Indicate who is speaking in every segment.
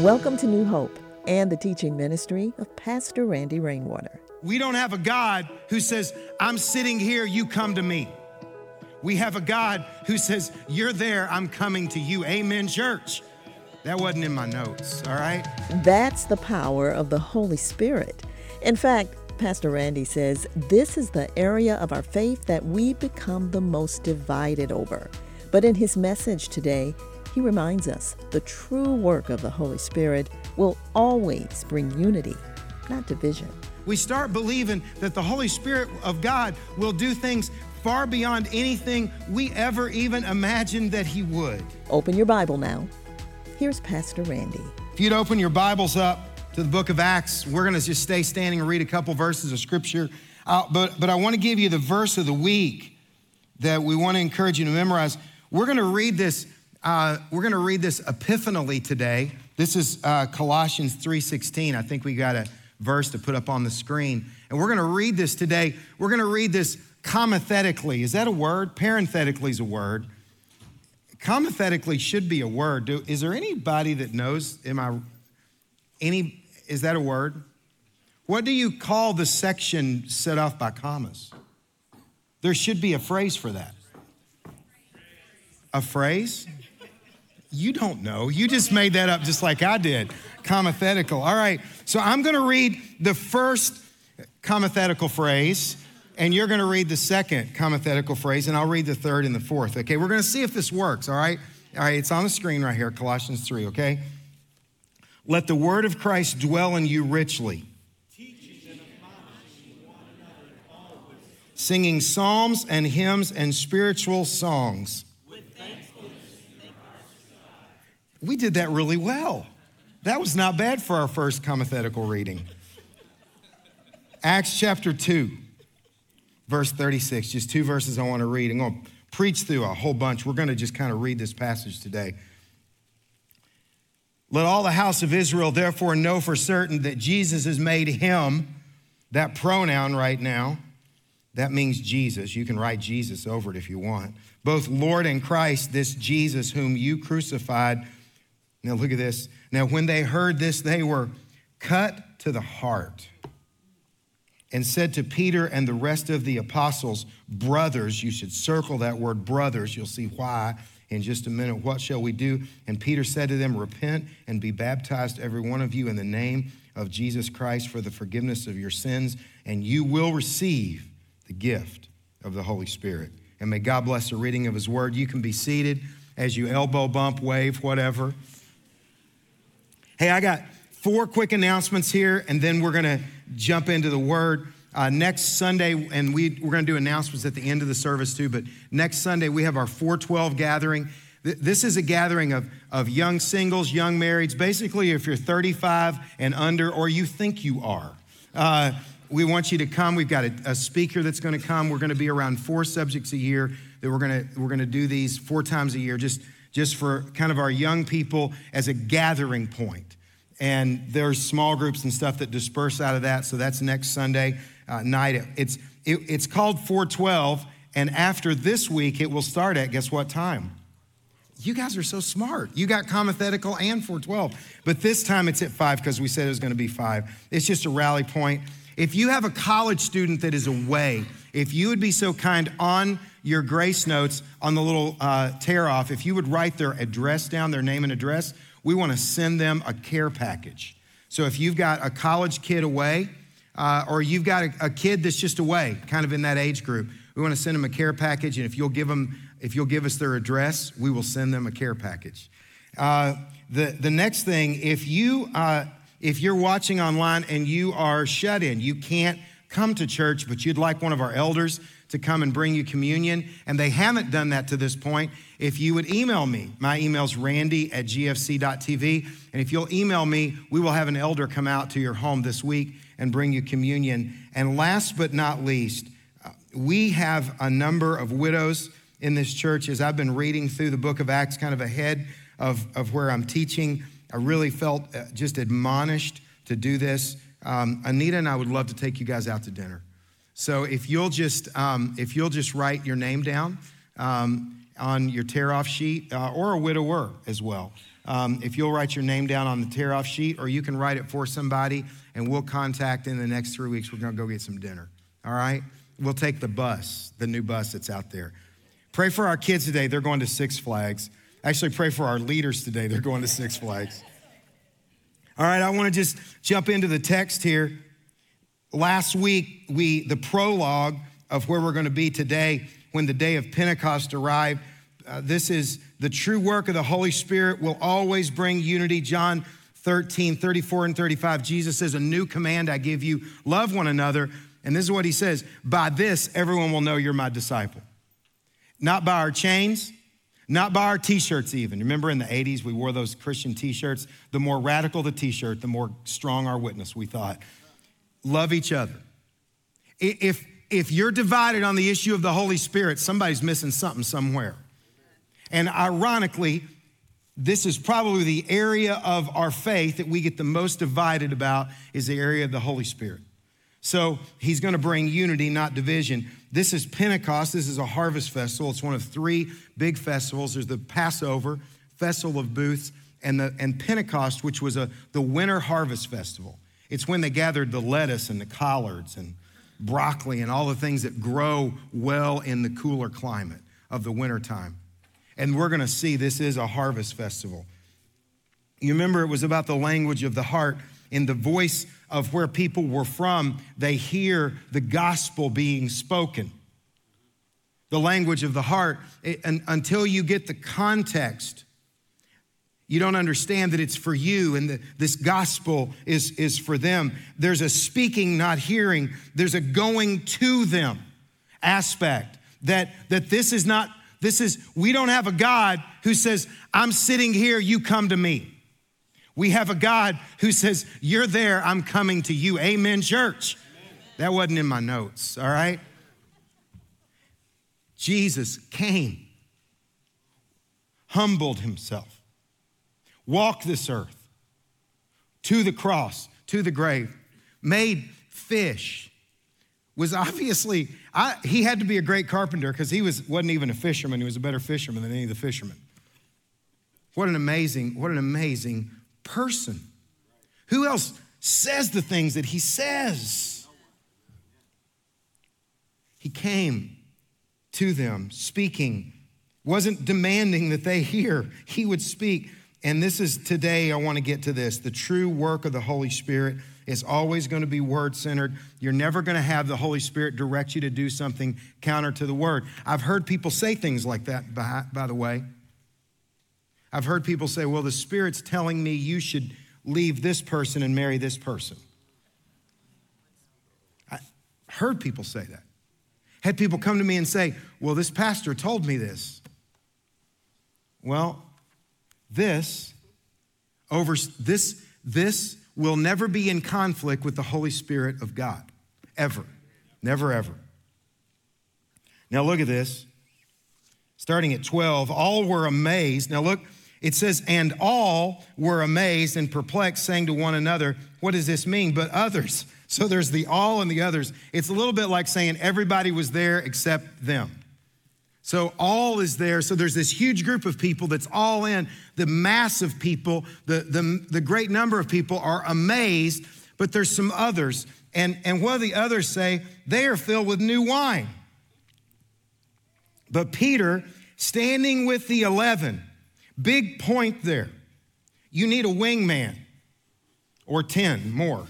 Speaker 1: Welcome to New Hope and the teaching ministry of Pastor Randy Rainwater.
Speaker 2: We don't have a God who says, I'm sitting here, you come to me. We have a God who says, You're there, I'm coming to you. Amen, church. That wasn't in my notes, all right?
Speaker 1: That's the power of the Holy Spirit. In fact, Pastor Randy says this is the area of our faith that we become the most divided over. But in his message today, he reminds us the true work of the Holy Spirit will always bring unity, not division.
Speaker 2: We start believing that the Holy Spirit of God will do things far beyond anything we ever even imagined that He would.
Speaker 1: Open your Bible now. Here's Pastor Randy.
Speaker 2: If you'd open your Bibles up to the book of Acts, we're going to just stay standing and read a couple verses of Scripture. Uh, but, but I want to give you the verse of the week that we want to encourage you to memorize. We're going to read this. Uh, we're going to read this antiphonally today. This is uh, Colossians 3:16. I think we got a verse to put up on the screen, and we're going to read this today. We're going to read this comathetically. Is that a word? Parenthetically is a word. Comathetically should be a word. Do, is there anybody that knows? Am I any? Is that a word? What do you call the section set off by commas? There should be a phrase for that. A phrase? You don't know. You just made that up just like I did. Comathetical. All right. So I'm going to read the first comathetical phrase and you're going to read the second comathetical phrase, and I'll read the third and the fourth. Okay, we're going to see if this works. All right, all right. It's on the screen right here, Colossians three. Okay. Let the word of Christ dwell in you richly. Singing psalms and hymns and spiritual songs. We did that really well. That was not bad for our first comathetical reading. Acts chapter 2 verse 36, just two verses I want to read. I'm going to preach through a whole bunch. We're going to just kind of read this passage today. Let all the house of Israel therefore know for certain that Jesus has made him, that pronoun right now, that means Jesus. You can write Jesus over it if you want. Both Lord and Christ, this Jesus whom you crucified. Now look at this. Now, when they heard this, they were cut to the heart and said to Peter and the rest of the apostles, Brothers, you should circle that word brothers. You'll see why in just a minute. What shall we do? And Peter said to them, Repent and be baptized, every one of you, in the name of Jesus Christ for the forgiveness of your sins, and you will receive the gift of the Holy Spirit. And may God bless the reading of his word. You can be seated as you elbow bump, wave, whatever. Hey, I got four quick announcements here, and then we're going to jump into the word. Uh, next Sunday, and we, we're going to do announcements at the end of the service too, but next Sunday we have our 412 gathering. This is a gathering of, of young singles, young marrieds, basically, if you're 35 and under, or you think you are. Uh, we want you to come. We've got a, a speaker that's going to come. We're going to be around four subjects a year that we're going to, we're going to do these four times a year just, just for kind of our young people as a gathering point and there's small groups and stuff that disperse out of that. So that's next Sunday uh, night. It's it, it's called 412, and after this week, it will start at guess what time? You guys are so smart. You got comathetical and 412, but this time it's at five because we said it was going to be five. It's just a rally point. If you have a college student that is away, if you would be so kind on your grace notes on the little uh, tear off, if you would write their address down, their name and address, we want to send them a care package. So if you've got a college kid away, uh, or you've got a, a, kid that's just away, kind of in that age group, we want to send them a care package. And if you'll give them, if you'll give us their address, we will send them a care package. Uh, the the next thing, if you uh, if you're watching online and you are shut in, you can't come to church, but you'd like one of our elders to come and bring you communion, and they haven't done that to this point, if you would email me, my email's randy at gfc.tv. And if you'll email me, we will have an elder come out to your home this week and bring you communion. And last but not least, uh, we have a number of widows in this church. As I've been reading through the book of Acts, kind of ahead of, of where I'm teaching, I really felt uh, just admonished to do this. Um, Anita and I would love to take you guys out to dinner. So if you'll just um, if you'll just write your name down, um, on your tear off sheet, uh, or a widower as well. Um, if you'll write your name down on the tear off sheet, or you can write it for somebody, and we'll contact in the next three weeks. We're gonna go get some dinner. All right? We'll take the bus, the new bus that's out there. Pray for our kids today. They're going to Six Flags. Actually, pray for our leaders today. They're going to Six Flags. All right, I want to just jump into the text here. Last week, we the prologue of where we're going to be today when the day of Pentecost arrived. Uh, this is the true work of the Holy Spirit will always bring unity. John 13, 34 and 35. Jesus says, A new command I give you love one another. And this is what he says By this, everyone will know you're my disciple. Not by our chains, not by our t shirts, even. Remember in the 80s, we wore those Christian t shirts? The more radical the t shirt, the more strong our witness, we thought. Love each other. If, if you're divided on the issue of the Holy Spirit, somebody's missing something somewhere. And ironically, this is probably the area of our faith that we get the most divided about is the area of the Holy Spirit. So he's going to bring unity, not division. This is Pentecost. This is a harvest festival. It's one of three big festivals. There's the Passover, Festival of Booths, and, the, and Pentecost, which was a, the winter harvest festival. It's when they gathered the lettuce and the collards and broccoli and all the things that grow well in the cooler climate of the wintertime. And we're going to see this is a harvest festival. You remember it was about the language of the heart in the voice of where people were from, they hear the gospel being spoken. The language of the heart, it, until you get the context, you don't understand that it's for you and this gospel is, is for them. There's a speaking, not hearing, there's a going to them aspect that, that this is not, this is, we don't have a God who says, I'm sitting here, you come to me. We have a God who says, You're there, I'm coming to you. Amen, church. Amen. That wasn't in my notes, all right? Jesus came, humbled himself, walked this earth to the cross, to the grave, made fish, was obviously, I, he had to be a great carpenter because he was, wasn't even a fisherman. He was a better fisherman than any of the fishermen. What an amazing, what an amazing person. Who else says the things that he says? He came to them speaking, wasn't demanding that they hear. He would speak. And this is today, I want to get to this. The true work of the Holy Spirit is always going to be word centered. You're never going to have the Holy Spirit direct you to do something counter to the word. I've heard people say things like that, by, by the way. I've heard people say, well, the Spirit's telling me you should leave this person and marry this person. I heard people say that. Had people come to me and say, well, this pastor told me this. Well, this over this this will never be in conflict with the Holy Spirit of God. Ever. Never ever. Now look at this. Starting at 12, all were amazed. Now look, it says, and all were amazed and perplexed, saying to one another, What does this mean? But others. So there's the all and the others. It's a little bit like saying everybody was there except them. So all is there. So there's this huge group of people that's all in. The mass of people, the, the, the great number of people are amazed, but there's some others. And, and what do the others say? They are filled with new wine. But Peter, standing with the eleven, Big point there. You need a wingman or 10 more.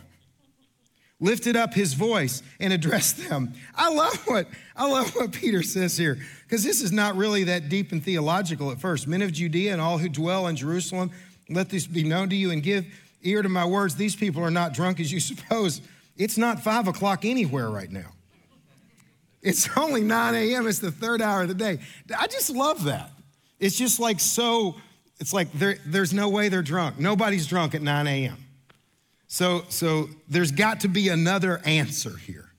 Speaker 2: Lifted up his voice and addressed them. I love what I love what Peter says here because this is not really that deep and theological at first. Men of Judea and all who dwell in Jerusalem, let this be known to you and give ear to my words. These people are not drunk as you suppose. It's not five o'clock anywhere right now. It's only 9 a.m. It's the third hour of the day. I just love that. It's just like so, it's like there's no way they're drunk. Nobody's drunk at 9 a.m. So, so there's got to be another answer here.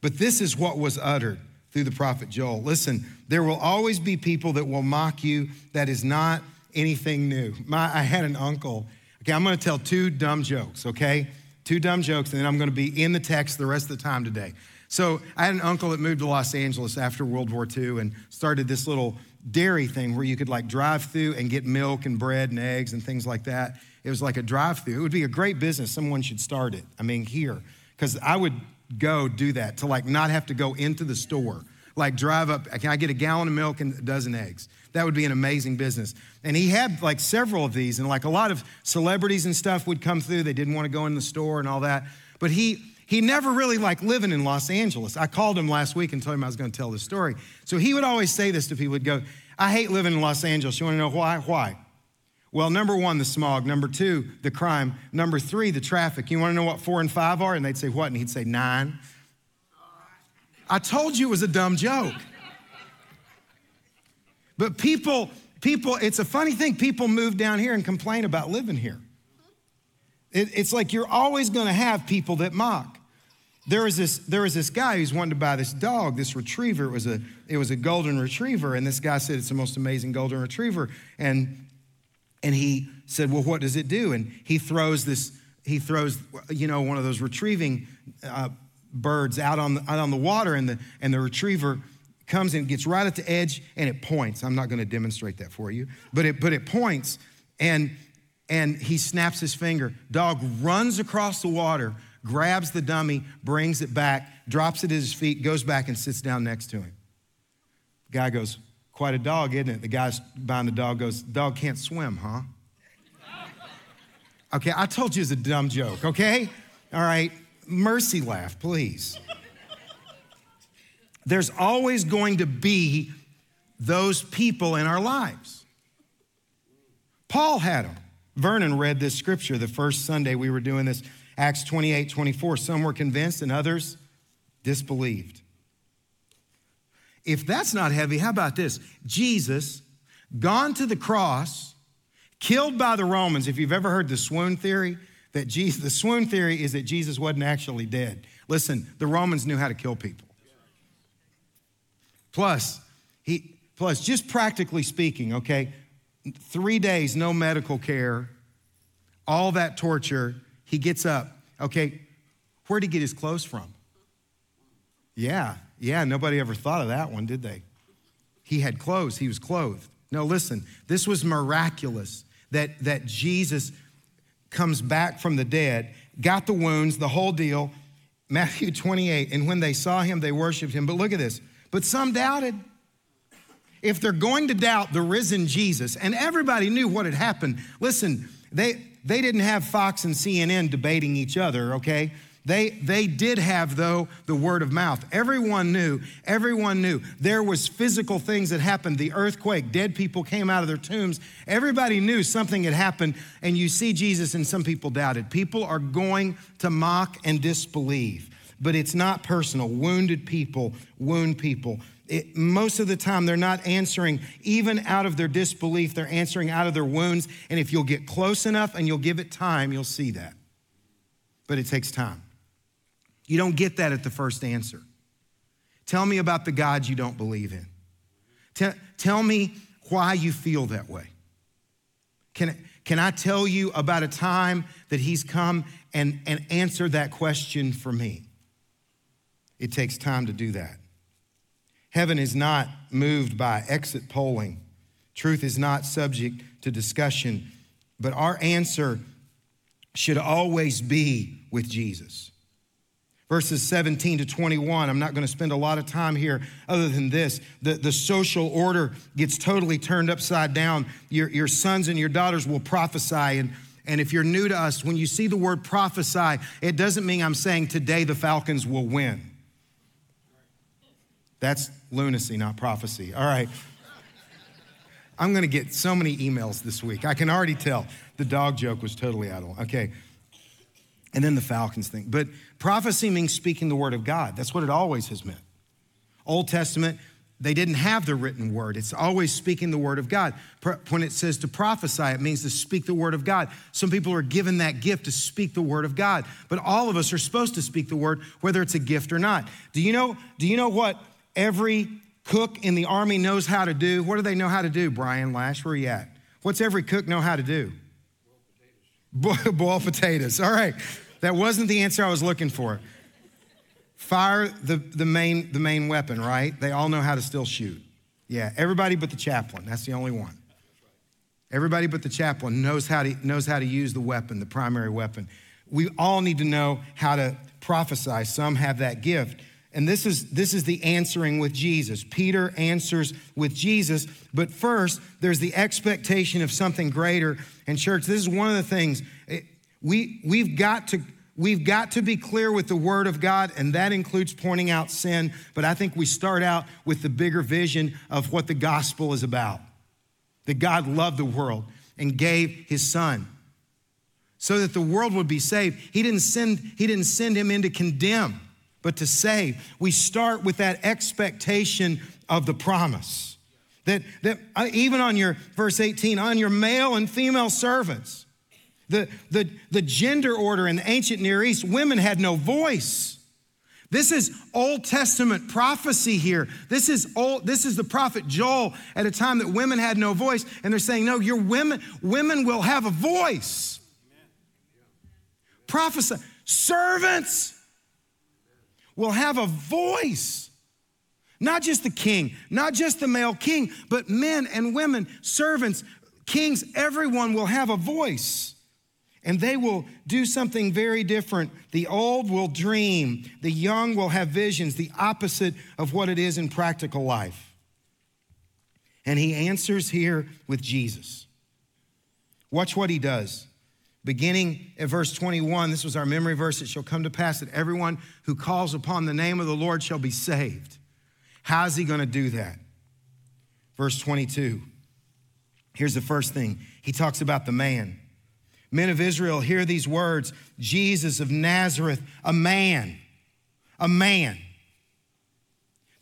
Speaker 2: But this is what was uttered through the prophet Joel. Listen, there will always be people that will mock you. That is not anything new. My, I had an uncle. Okay, I'm going to tell two dumb jokes, okay? Two dumb jokes, and then I'm going to be in the text the rest of the time today. So I had an uncle that moved to Los Angeles after World War II and started this little dairy thing where you could like drive through and get milk and bread and eggs and things like that. It was like a drive through. It would be a great business. Someone should start it. I mean, here. Because I would go do that to like not have to go into the store. Like drive up, can I get a gallon of milk and a dozen eggs? That would be an amazing business. And he had like several of these, and like a lot of celebrities and stuff would come through. They didn't want to go in the store and all that. But he he never really liked living in Los Angeles. I called him last week and told him I was going to tell this story. So he would always say this to people. He'd go, I hate living in Los Angeles. You want to know why? Why? Well, number one, the smog. Number two, the crime. Number three, the traffic. You want to know what four and five are? And they'd say, What? And he'd say, Nine. I told you it was a dumb joke. But people, people, it's a funny thing. People move down here and complain about living here. It, it's like you're always going to have people that mock. There was this, there was this guy who's wanted to buy this dog, this retriever. It was a, it was a golden retriever, and this guy said it's the most amazing golden retriever. And, and he said, well, what does it do? And he throws this, he throws, you know, one of those retrieving uh, birds out on the, out on the water, and the, and the retriever comes and gets right at the edge, and it points. I'm not going to demonstrate that for you, but it, but it points, and and he snaps his finger. Dog runs across the water, grabs the dummy, brings it back, drops it at his feet, goes back and sits down next to him. Guy goes, Quite a dog, isn't it? The guy behind the dog goes, Dog can't swim, huh? Okay, I told you it's a dumb joke, okay? All right, mercy laugh, please. There's always going to be those people in our lives. Paul had them. Vernon read this scripture the first Sunday we were doing this, Acts 28 24. Some were convinced and others disbelieved. If that's not heavy, how about this? Jesus, gone to the cross, killed by the Romans. If you've ever heard the swoon theory, that Jesus, the swoon theory is that Jesus wasn't actually dead. Listen, the Romans knew how to kill people. Plus, he, plus, just practically speaking, okay, three days, no medical care, all that torture. He gets up. Okay, where'd he get his clothes from? Yeah, yeah, nobody ever thought of that one, did they? He had clothes, he was clothed. No, listen, this was miraculous that, that Jesus comes back from the dead, got the wounds, the whole deal. Matthew 28, and when they saw him, they worshiped him. But look at this. But some doubted if they're going to doubt the risen Jesus, and everybody knew what had happened, listen, they, they didn't have Fox and CNN debating each other, okay? They, they did have, though, the word of mouth. Everyone knew, everyone knew. There was physical things that happened, the earthquake, dead people came out of their tombs. Everybody knew something had happened, and you see Jesus, and some people doubted. People are going to mock and disbelieve, but it's not personal. Wounded people wound people it, most of the time they're not answering even out of their disbelief, they're answering out of their wounds. And if you'll get close enough and you'll give it time, you'll see that. But it takes time. You don't get that at the first answer. Tell me about the God you don't believe in. Tell, tell me why you feel that way. Can, can I tell you about a time that He's come and, and answered that question for me? It takes time to do that. Heaven is not moved by exit polling. Truth is not subject to discussion, but our answer should always be with Jesus. Verses 17 to 21, I'm not going to spend a lot of time here other than this. The, the social order gets totally turned upside down. Your, your sons and your daughters will prophesy. And, and if you're new to us, when you see the word prophesy, it doesn't mean I'm saying today the Falcons will win. That's lunacy, not prophecy. All right. I'm going to get so many emails this week. I can already tell the dog joke was totally out of line. Okay. And then the Falcons thing. But prophecy means speaking the word of God. That's what it always has meant. Old Testament, they didn't have the written word. It's always speaking the word of God. When it says to prophesy, it means to speak the word of God. Some people are given that gift to speak the word of God, but all of us are supposed to speak the word, whether it's a gift or not. Do you know, do you know what every cook in the army knows how to do? What do they know how to do, Brian Lash? Where are you at? What's every cook know how to do? Boil potatoes. All right. That wasn't the answer I was looking for. fire the, the, main, the main weapon, right? They all know how to still shoot. Yeah, everybody but the chaplain. That's the only one. Everybody but the chaplain knows how to, knows how to use the weapon, the primary weapon. We all need to know how to prophesy. Some have that gift. And this is, this is the answering with Jesus. Peter answers with Jesus, but first, there's the expectation of something greater. And, church, this is one of the things eh, we, we've, got to, we've got to be clear with the Word of God, and that includes pointing out sin. But I think we start out with the bigger vision of what the gospel is about that God loved the world and gave His Son so that the world would be saved. He didn't send, he didn't send Him in to condemn but to save. We start with that expectation of the promise. That, that uh, even on your, verse 18, on your male and female servants, the, the, the gender order in the ancient Near East, women had no voice. This is Old Testament prophecy here. This is old, this is the prophet Joel at a time that women had no voice, and they're saying, No, your women, women will have a voice. Prophesy. Servants will have a voice. Not just the king, not just the male king, but men and women, servants, kings, everyone will have a voice. And they will do something very different. The old will dream, the young will have visions, the opposite of what it is in practical life. And he answers here with Jesus. Watch what he does. Beginning at verse 21, this was our memory verse. It shall come to pass that everyone who calls upon the name of the Lord shall be saved. How is he going to do that? Verse 22. Here's the first thing he talks about the man. Men of Israel, hear these words Jesus of Nazareth, a man, a man.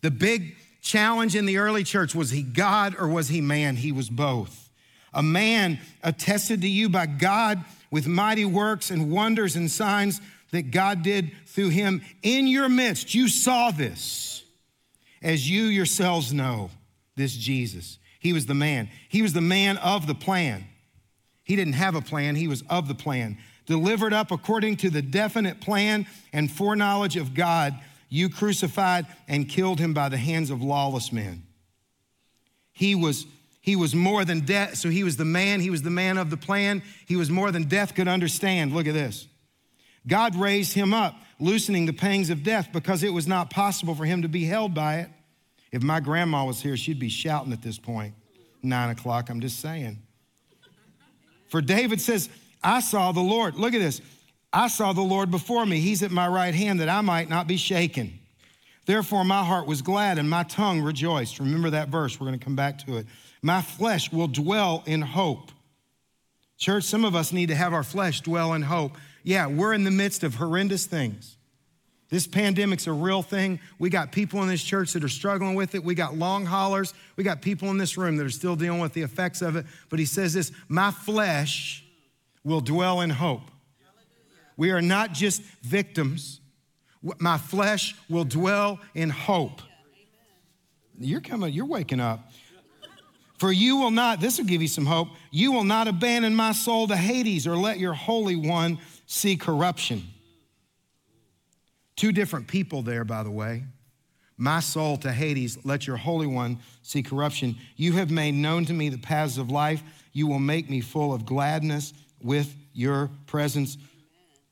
Speaker 2: The big challenge in the early church was he God or was he man? He was both. A man attested to you by God with mighty works and wonders and signs that God did through him in your midst. You saw this, as you yourselves know, this Jesus. He was the man. He was the man of the plan. He didn't have a plan, he was of the plan. Delivered up according to the definite plan and foreknowledge of God, you crucified and killed him by the hands of lawless men. He was he was more than death. So he was the man, he was the man of the plan. He was more than death could understand. Look at this. God raised him up, loosening the pangs of death because it was not possible for him to be held by it. If my grandma was here, she'd be shouting at this point. Nine o'clock, I'm just saying. For David says, I saw the Lord. Look at this. I saw the Lord before me. He's at my right hand that I might not be shaken. Therefore, my heart was glad and my tongue rejoiced. Remember that verse. We're going to come back to it. My flesh will dwell in hope. Church, some of us need to have our flesh dwell in hope. Yeah, we're in the midst of horrendous things. This pandemic's a real thing. We got people in this church that are struggling with it. We got long haulers. We got people in this room that are still dealing with the effects of it. But he says this My flesh will dwell in hope. We are not just victims. My flesh will dwell in hope. You're coming, you're waking up. For you will not, this will give you some hope, you will not abandon my soul to Hades or let your Holy One see corruption. Two different people there, by the way. My soul to Hades, let your Holy One see corruption. You have made known to me the paths of life. You will make me full of gladness with your presence.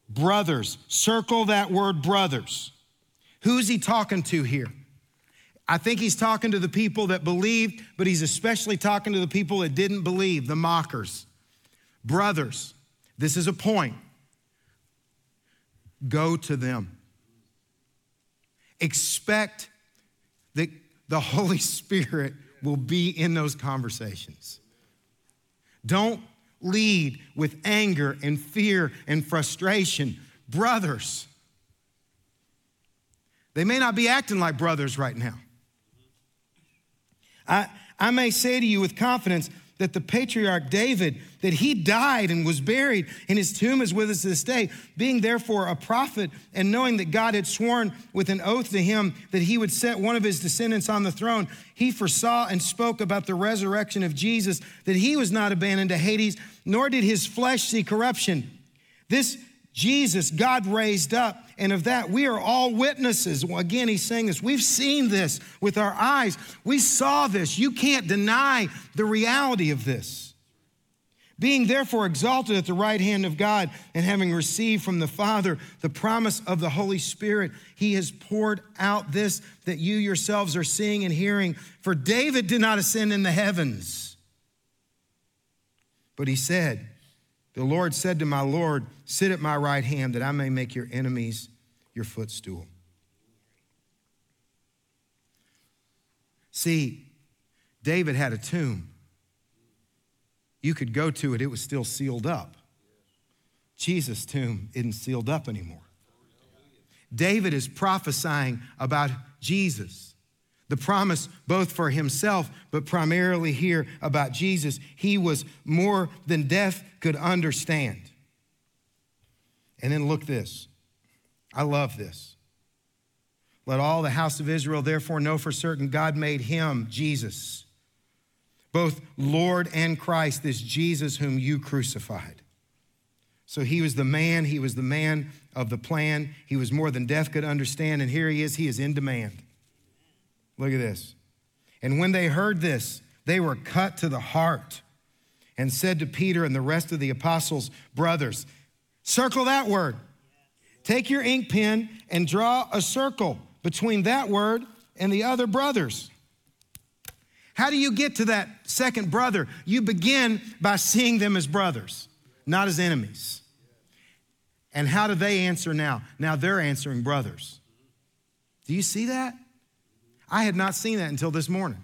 Speaker 2: Brothers, circle that word brothers. Who's he talking to here? I think he's talking to the people that believed, but he's especially talking to the people that didn't believe, the mockers. Brothers, this is a point. Go to them. Expect that the Holy Spirit will be in those conversations. Don't lead with anger and fear and frustration. Brothers, they may not be acting like brothers right now. I, I may say to you with confidence that the patriarch David, that he died and was buried, and his tomb is with us this day, being therefore a prophet, and knowing that God had sworn with an oath to him that he would set one of his descendants on the throne, he foresaw and spoke about the resurrection of Jesus, that he was not abandoned to Hades, nor did his flesh see corruption. This Jesus, God raised up, and of that we are all witnesses. Well, again, he's saying this. We've seen this with our eyes. We saw this. You can't deny the reality of this. Being therefore exalted at the right hand of God, and having received from the Father the promise of the Holy Spirit, he has poured out this that you yourselves are seeing and hearing. For David did not ascend in the heavens, but he said, the Lord said to my Lord, Sit at my right hand that I may make your enemies your footstool. See, David had a tomb. You could go to it, it was still sealed up. Jesus' tomb isn't sealed up anymore. David is prophesying about Jesus. The promise, both for himself, but primarily here about Jesus, he was more than death could understand. And then look this. I love this. Let all the house of Israel therefore know for certain God made him, Jesus, both Lord and Christ, this Jesus whom you crucified. So he was the man, he was the man of the plan. He was more than death could understand. And here he is, he is in demand. Look at this. And when they heard this, they were cut to the heart and said to Peter and the rest of the apostles, Brothers, circle that word. Take your ink pen and draw a circle between that word and the other brothers. How do you get to that second brother? You begin by seeing them as brothers, not as enemies. And how do they answer now? Now they're answering brothers. Do you see that? I had not seen that until this morning.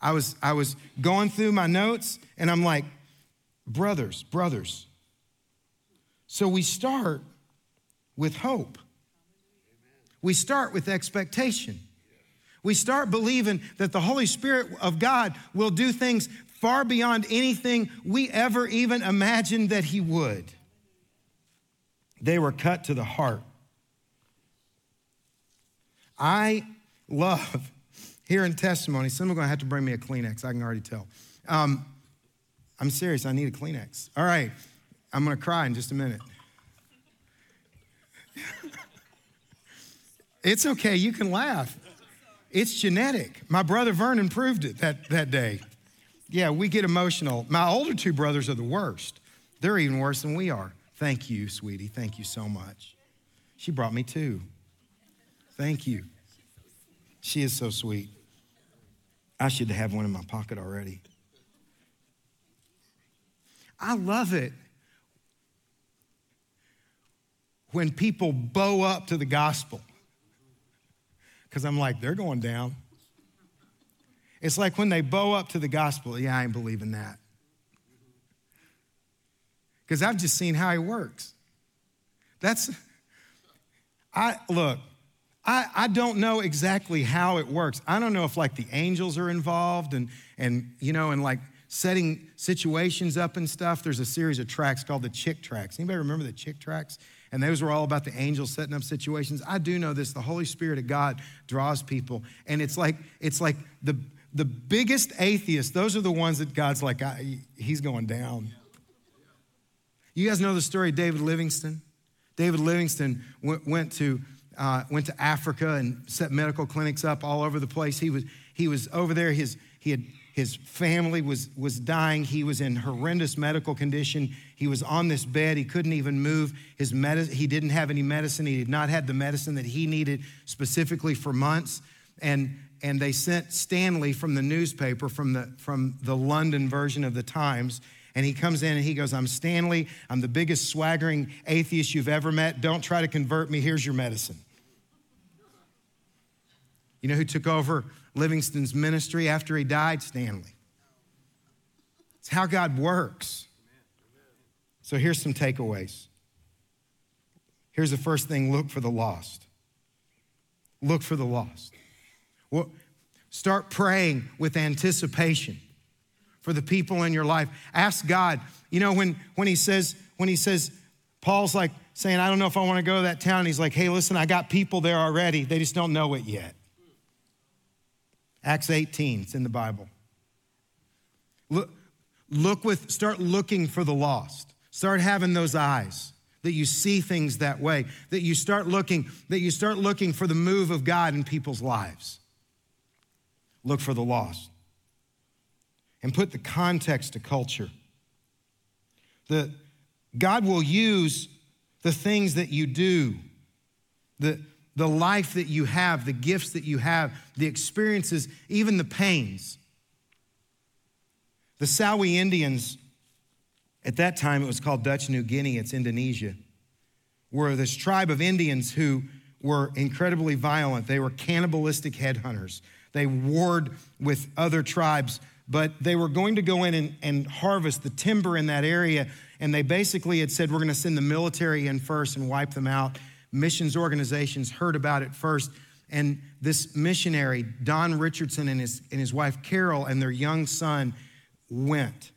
Speaker 2: I was, I was going through my notes and I'm like, brothers, brothers. So we start with hope. We start with expectation. We start believing that the Holy Spirit of God will do things far beyond anything we ever even imagined that He would. They were cut to the heart. I love hearing testimony. Some are going to have to bring me a Kleenex. I can already tell. Um, I'm serious. I need a Kleenex. All right. I'm going to cry in just a minute. it's okay. You can laugh. It's genetic. My brother Vernon proved it that, that day. Yeah, we get emotional. My older two brothers are the worst. They're even worse than we are. Thank you, sweetie. Thank you so much. She brought me two. Thank you. She is so sweet. I should have one in my pocket already. I love it when people bow up to the gospel because I'm like, they're going down. It's like when they bow up to the gospel, yeah, I ain't believing that. Because I've just seen how he works. That's, I, look, I, I don't know exactly how it works. I don't know if like the angels are involved and, and you know, and like setting situations up and stuff. There's a series of tracks called the Chick tracts. Anybody remember the Chick tracts? And those were all about the angels setting up situations. I do know this. The Holy Spirit of God draws people. And it's like, it's like the, the biggest atheists, those are the ones that God's like, he's going down. You guys know the story of David Livingstone? David Livingstone went, went to uh, went to Africa and set medical clinics up all over the place. He was, he was over there. His, he had, his family was, was dying. He was in horrendous medical condition. He was on this bed. He couldn't even move. His med- he didn't have any medicine. He had not had the medicine that he needed specifically for months. And, and they sent Stanley from the newspaper, from the, from the London version of the Times, and he comes in and he goes, I'm Stanley. I'm the biggest swaggering atheist you've ever met. Don't try to convert me. Here's your medicine. You know who took over Livingstone's ministry after he died? Stanley. It's how God works. So here's some takeaways. Here's the first thing look for the lost. Look for the lost. Well, start praying with anticipation for the people in your life. Ask God, you know, when, when he says, when he says, Paul's like saying, I don't know if I want to go to that town. He's like, hey, listen, I got people there already. They just don't know it yet. Acts 18, it's in the Bible. Look, look with, start looking for the lost. Start having those eyes. that you see things that way, that you start looking, that you start looking for the move of God in people's lives. Look for the lost. And put the context to culture. The, God will use the things that you do, the, the life that you have, the gifts that you have, the experiences, even the pains. The Sawi Indians, at that time it was called Dutch New Guinea, it's Indonesia, were this tribe of Indians who were incredibly violent. They were cannibalistic headhunters. They warred with other tribes, but they were going to go in and, and harvest the timber in that area. And they basically had said, We're going to send the military in first and wipe them out missions organizations heard about it first. And this missionary, Don Richardson, and his, and his wife Carol, and their young son went.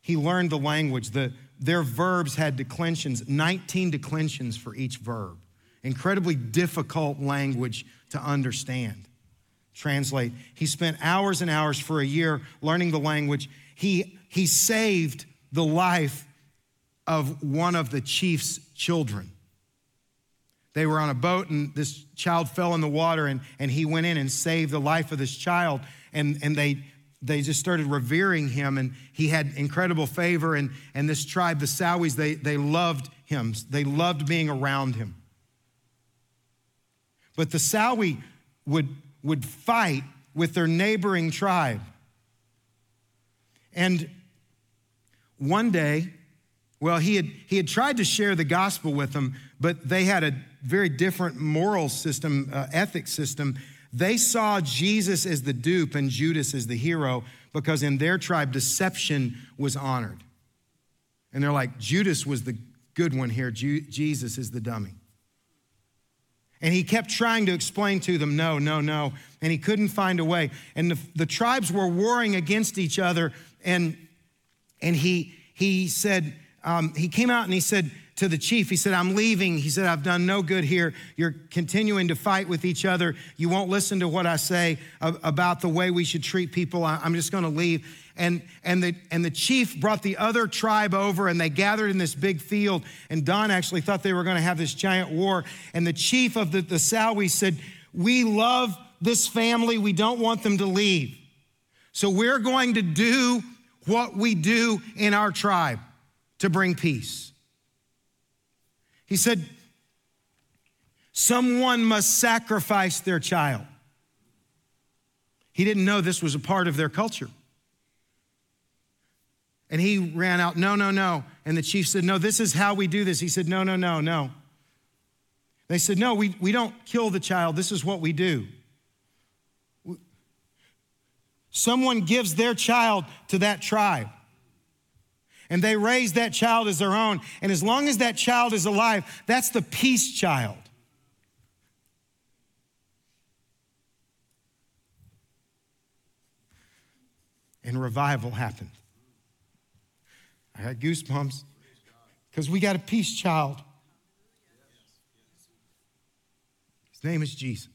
Speaker 2: He learned the language. The, their verbs had declensions, 19 declensions for each verb. Incredibly difficult language to understand. Translate. He spent hours and hours for a year learning the language. He, he saved the life of one of the chief's children. They were on a boat, and this child fell in the water, and, and he went in and saved the life of this child. And, and they, they just started revering him, and he had incredible favor. And, and this tribe, the Sawis, they, they loved him, they loved being around him. But the Sawi would, would fight with their neighboring tribe. And one day, well, he had, he had tried to share the gospel with them, but they had a very different moral system, uh, ethic system. They saw Jesus as the dupe and Judas as the hero because in their tribe, deception was honored. And they're like, Judas was the good one here, Ju- Jesus is the dummy. And he kept trying to explain to them, no, no, no. And he couldn't find a way. And the, the tribes were warring against each other. And, and he, he said, um, he came out and he said to the chief, he said, I'm leaving. He said, I've done no good here. You're continuing to fight with each other. You won't listen to what I say about the way we should treat people. I'm just going to leave. And, and, the, and the chief brought the other tribe over and they gathered in this big field. And Don actually thought they were going to have this giant war. And the chief of the, the Sawi said, We love this family. We don't want them to leave. So we're going to do what we do in our tribe to bring peace. He said, Someone must sacrifice their child. He didn't know this was a part of their culture. And he ran out, No, no, no. And the chief said, No, this is how we do this. He said, No, no, no, no. They said, No, we, we don't kill the child. This is what we do. Someone gives their child to that tribe and they raise that child as their own. And as long as that child is alive, that's the peace child. And revival happened. I got goosebumps because we got a peace child. His name is Jesus.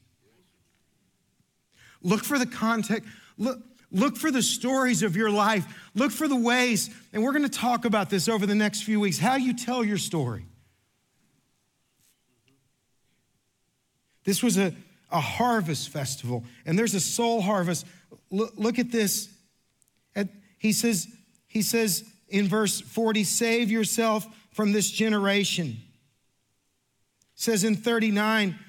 Speaker 2: Look for the context. Look, Look for the stories of your life. Look for the ways, and we're going to talk about this over the next few weeks how you tell your story. This was a, a harvest festival, and there's a soul harvest. Look, look at this. At, he says, he says in verse 40, save yourself from this generation. says in 39 that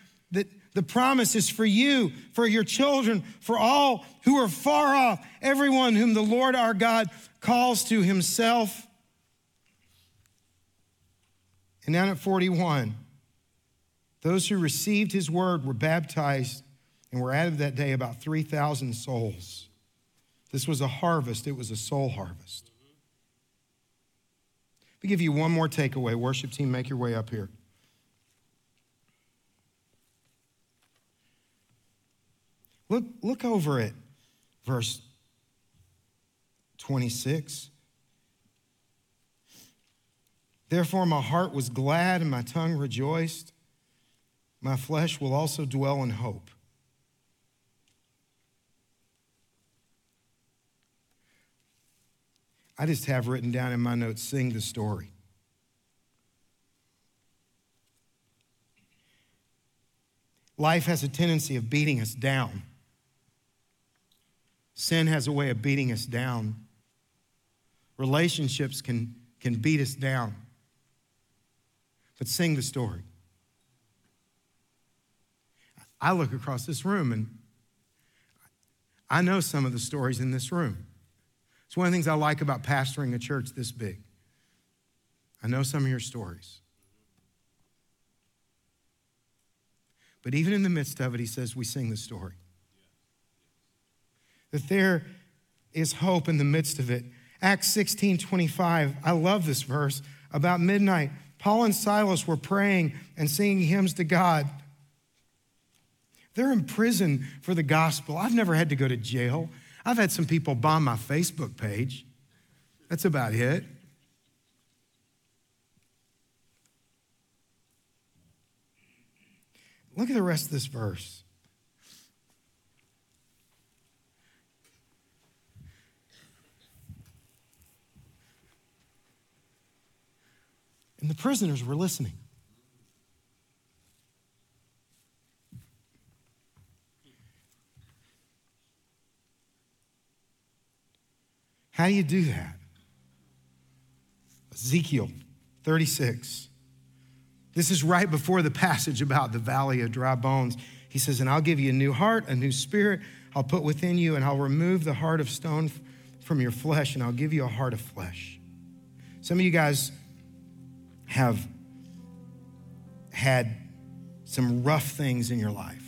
Speaker 2: the promise is for you, for your children, for all who are far off, everyone whom the Lord our God calls to himself. And down at 41, those who received his word were baptized and were added that day about 3,000 souls. This was a harvest, it was a soul harvest. Let me give you one more takeaway. Worship team, make your way up here. Look, look over at verse 26. Therefore, my heart was glad and my tongue rejoiced. My flesh will also dwell in hope. I just have written down in my notes sing the story. Life has a tendency of beating us down. Sin has a way of beating us down. Relationships can, can beat us down. But sing the story. I look across this room and I know some of the stories in this room. It's one of the things I like about pastoring a church this big. I know some of your stories. But even in the midst of it, he says, we sing the story. That there is hope in the midst of it. Acts 16 25, I love this verse. About midnight, Paul and Silas were praying and singing hymns to God. They're in prison for the gospel. I've never had to go to jail. I've had some people bomb my Facebook page. That's about it. Look at the rest of this verse. And the prisoners were listening. How do you do that? Ezekiel 36. This is right before the passage about the valley of dry bones. He says, And I'll give you a new heart, a new spirit I'll put within you, and I'll remove the heart of stone from your flesh, and I'll give you a heart of flesh. Some of you guys have had some rough things in your life.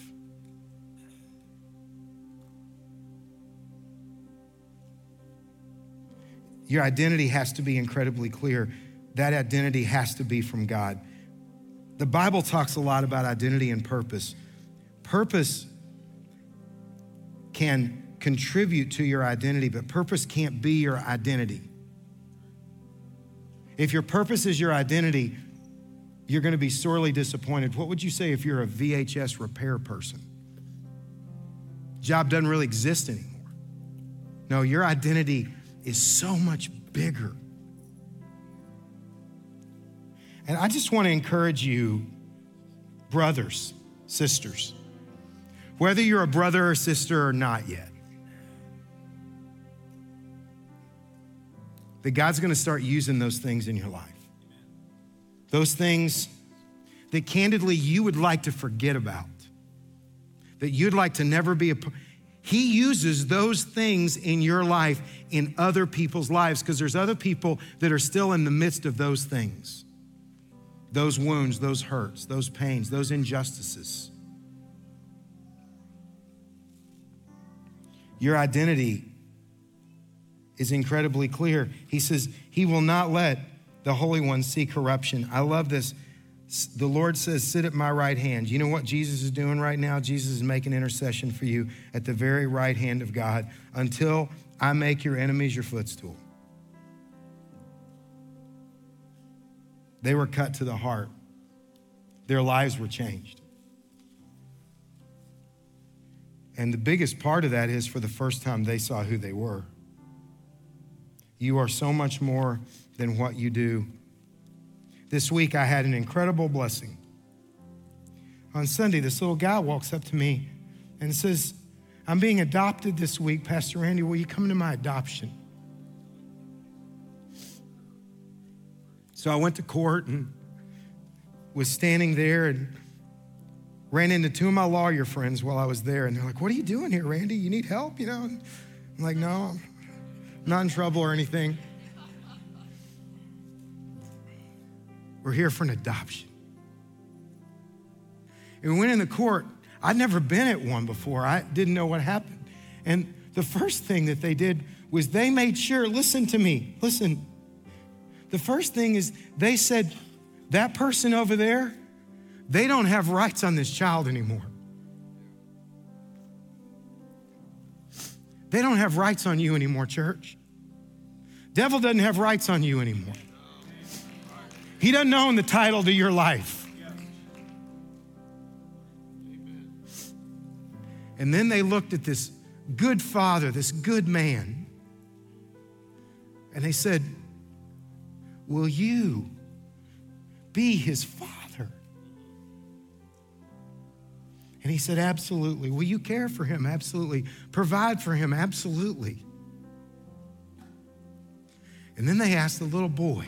Speaker 2: Your identity has to be incredibly clear. That identity has to be from God. The Bible talks a lot about identity and purpose. Purpose can contribute to your identity, but purpose can't be your identity. If your purpose is your identity, you're going to be sorely disappointed. What would you say if you're a VHS repair person? Job doesn't really exist anymore. No, your identity is so much bigger. And I just want to encourage you, brothers, sisters, whether you're a brother or sister or not yet, that God's going to start using those things in your life. Those things that candidly you would like to forget about, that you'd like to never be a part. he uses those things in your life in other people's lives because there's other people that are still in the midst of those things those wounds, those hurts, those pains, those injustices. Your identity is incredibly clear. He says, He will not let the Holy One see corruption. I love this. The Lord says, Sit at my right hand. You know what Jesus is doing right now? Jesus is making intercession for you at the very right hand of God until I make your enemies your footstool. They were cut to the heart, their lives were changed. And the biggest part of that is for the first time they saw who they were. You are so much more than what you do. This week, I had an incredible blessing. On Sunday, this little guy walks up to me and says, I'm being adopted this week. Pastor Randy, will you come to my adoption? So I went to court and was standing there and ran into two of my lawyer friends while I was there. And they're like, What are you doing here, Randy? You need help? You know? I'm like, No, not in trouble or anything. We're here for an adoption. And we went in the court. I'd never been at one before. I didn't know what happened. And the first thing that they did was they made sure, listen to me, listen. The first thing is they said, that person over there, they don't have rights on this child anymore. They don't have rights on you anymore, church. Devil doesn't have rights on you anymore. He doesn't own the title to your life. And then they looked at this good father, this good man, And they said, Will you be his father? And he said, Absolutely. Will you care for him? Absolutely. Provide for him? Absolutely. And then they asked the little boy,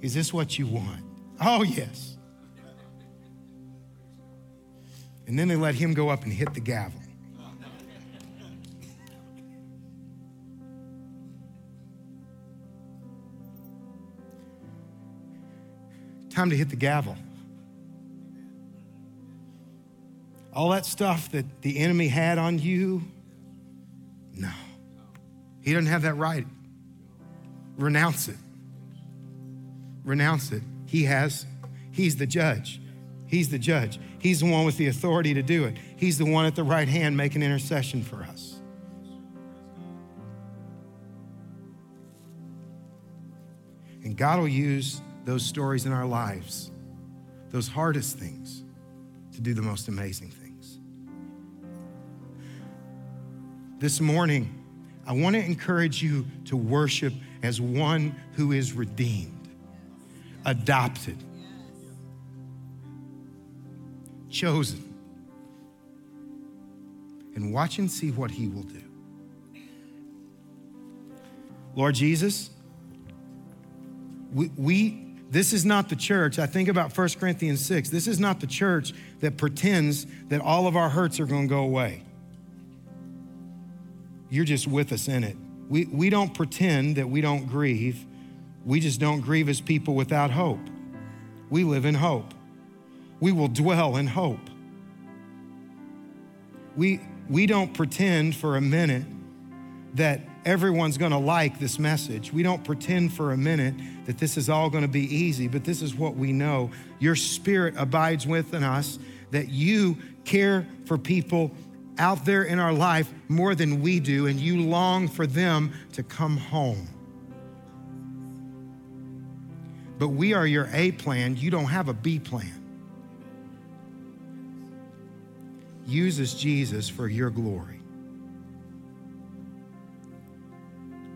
Speaker 2: Is this what you want? Oh, yes. And then they let him go up and hit the gavel. Time to hit the gavel. All that stuff that the enemy had on you, no. He doesn't have that right. Renounce it. Renounce it. He has, he's the judge. He's the judge. He's the one with the authority to do it. He's the one at the right hand making intercession for us. And God will use those stories in our lives, those hardest things, to do the most amazing things. This morning, I want to encourage you to worship as one who is redeemed, adopted, chosen, and watch and see what he will do. Lord Jesus, we, we this is not the church. I think about 1 Corinthians 6. This is not the church that pretends that all of our hurts are going to go away. You're just with us in it. We, we don't pretend that we don't grieve. We just don't grieve as people without hope. We live in hope. We will dwell in hope. We, we don't pretend for a minute that everyone's going to like this message. We don't pretend for a minute that this is all going to be easy, but this is what we know. Your spirit abides within us, that you care for people out there in our life more than we do, and you long for them to come home. But we are your A plan, you don't have a B plan. Use us, Jesus, for your glory.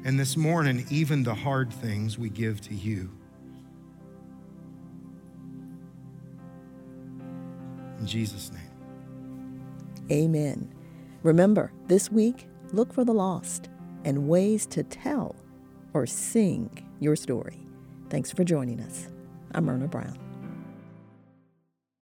Speaker 2: And this morning, even the hard things we give to you. In Jesus' name.
Speaker 1: Amen. Remember, this week, look for the lost and ways to tell or sing your story. Thanks for joining us. I'm Myrna Brown.